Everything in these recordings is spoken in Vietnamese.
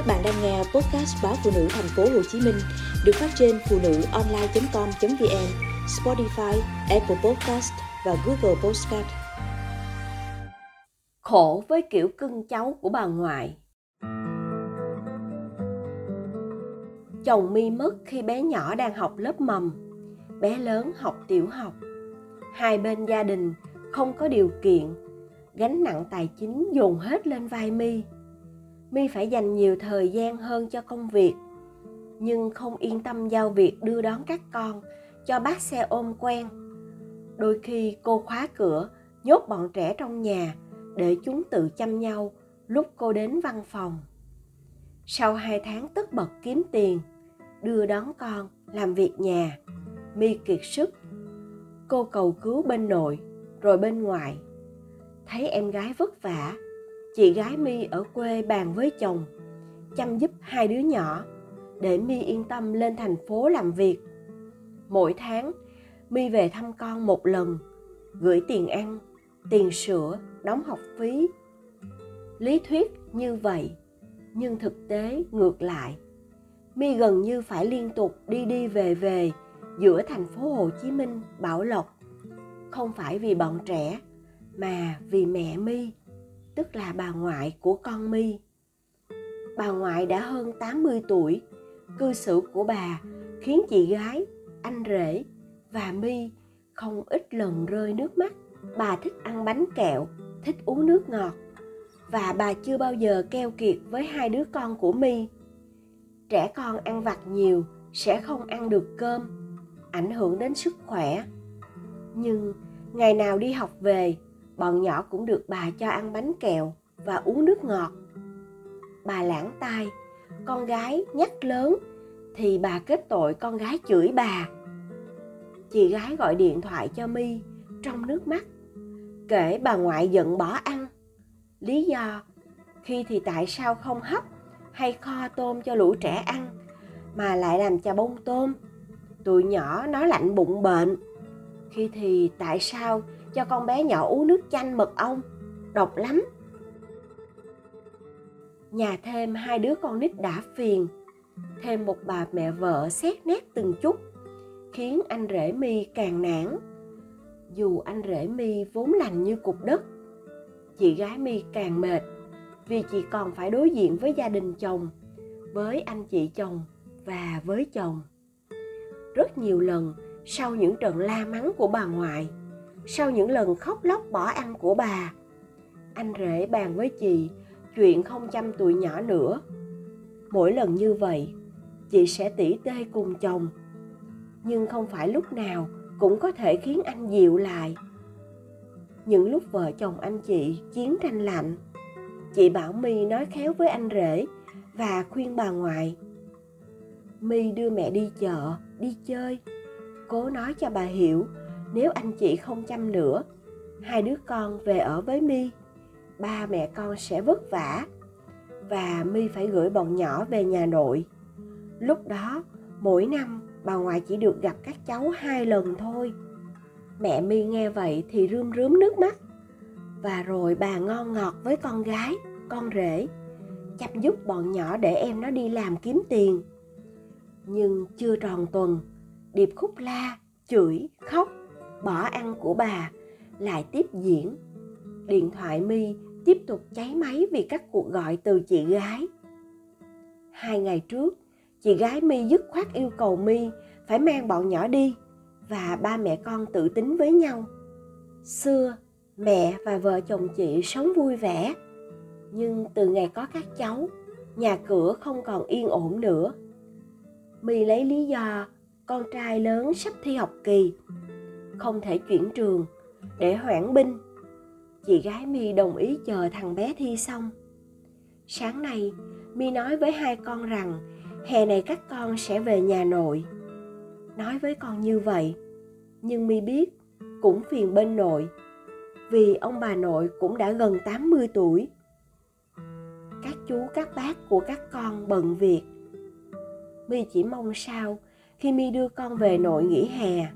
Các bạn đang nghe podcast báo phụ nữ thành phố Hồ Chí Minh được phát trên phụ nữ online.com.vn, Spotify, Apple Podcast và Google Podcast. Khổ với kiểu cưng cháu của bà ngoại. Chồng mi mất khi bé nhỏ đang học lớp mầm, bé lớn học tiểu học. Hai bên gia đình không có điều kiện, gánh nặng tài chính dồn hết lên vai mi mi phải dành nhiều thời gian hơn cho công việc, nhưng không yên tâm giao việc đưa đón các con, cho bác xe ôm quen. Đôi khi cô khóa cửa, nhốt bọn trẻ trong nhà, để chúng tự chăm nhau lúc cô đến văn phòng. Sau hai tháng tất bật kiếm tiền, đưa đón con làm việc nhà, mi kiệt sức. Cô cầu cứu bên nội, rồi bên ngoài. Thấy em gái vất vả chị gái mi ở quê bàn với chồng, chăm giúp hai đứa nhỏ để mi yên tâm lên thành phố làm việc. Mỗi tháng mi về thăm con một lần, gửi tiền ăn, tiền sữa, đóng học phí. Lý thuyết như vậy, nhưng thực tế ngược lại. Mi gần như phải liên tục đi đi về về giữa thành phố hồ chí minh, bảo lộc. Không phải vì bọn trẻ, mà vì mẹ mi tức là bà ngoại của con My. Bà ngoại đã hơn 80 tuổi, cư xử của bà khiến chị gái, anh rể và My không ít lần rơi nước mắt. Bà thích ăn bánh kẹo, thích uống nước ngọt và bà chưa bao giờ keo kiệt với hai đứa con của My. Trẻ con ăn vặt nhiều sẽ không ăn được cơm, ảnh hưởng đến sức khỏe. Nhưng ngày nào đi học về bọn nhỏ cũng được bà cho ăn bánh kẹo và uống nước ngọt. Bà lãng tai, con gái nhắc lớn, thì bà kết tội con gái chửi bà. Chị gái gọi điện thoại cho mi trong nước mắt, kể bà ngoại giận bỏ ăn. Lý do, khi thì tại sao không hấp hay kho tôm cho lũ trẻ ăn mà lại làm chà bông tôm? Tụi nhỏ nó lạnh bụng bệnh. Khi thì tại sao cho con bé nhỏ uống nước chanh mật ong. Độc lắm. Nhà thêm hai đứa con nít đã phiền. Thêm một bà mẹ vợ xét nét từng chút, khiến anh rể mi càng nản. Dù anh rể mi vốn lành như cục đất, chị gái mi càng mệt, vì chị còn phải đối diện với gia đình chồng, với anh chị chồng và với chồng. Rất nhiều lần, sau những trận la mắng của bà ngoại sau những lần khóc lóc bỏ ăn của bà. Anh rể bàn với chị, chuyện không chăm tụi nhỏ nữa. Mỗi lần như vậy, chị sẽ tỉ tê cùng chồng. Nhưng không phải lúc nào cũng có thể khiến anh dịu lại. Những lúc vợ chồng anh chị chiến tranh lạnh, chị bảo my nói khéo với anh rể và khuyên bà ngoại, my đưa mẹ đi chợ, đi chơi. Cố nói cho bà hiểu nếu anh chị không chăm nữa, hai đứa con về ở với mi ba mẹ con sẽ vất vả. Và mi phải gửi bọn nhỏ về nhà nội. Lúc đó, mỗi năm, bà ngoại chỉ được gặp các cháu hai lần thôi. Mẹ mi nghe vậy thì rươm rướm nước mắt. Và rồi bà ngon ngọt với con gái, con rể, chăm giúp bọn nhỏ để em nó đi làm kiếm tiền. Nhưng chưa tròn tuần, điệp khúc la, chửi, khóc bỏ ăn của bà, lại tiếp diễn. Điện thoại mi tiếp tục cháy máy vì các cuộc gọi từ chị gái. Hai ngày trước, chị gái mi dứt khoát yêu cầu mi phải mang bọn nhỏ đi và ba mẹ con tự tính với nhau. Xưa, mẹ và vợ chồng chị sống vui vẻ, nhưng từ ngày có các cháu, nhà cửa không còn yên ổn nữa. Mi lấy lý do con trai lớn sắp thi học kỳ không thể chuyển trường để hoãn binh chị gái mi đồng ý chờ thằng bé thi xong sáng nay mi nói với hai con rằng hè này các con sẽ về nhà nội nói với con như vậy nhưng mi biết cũng phiền bên nội vì ông bà nội cũng đã gần 80 tuổi. Các chú các bác của các con bận việc. Mi chỉ mong sao khi Mi đưa con về nội nghỉ hè,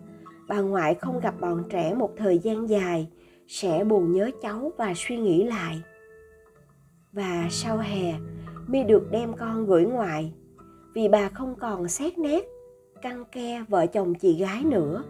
bà ngoại không gặp bọn trẻ một thời gian dài, sẽ buồn nhớ cháu và suy nghĩ lại. Và sau hè mi được đem con gửi ngoại. Vì bà không còn xét nét, căng ke vợ chồng chị gái nữa.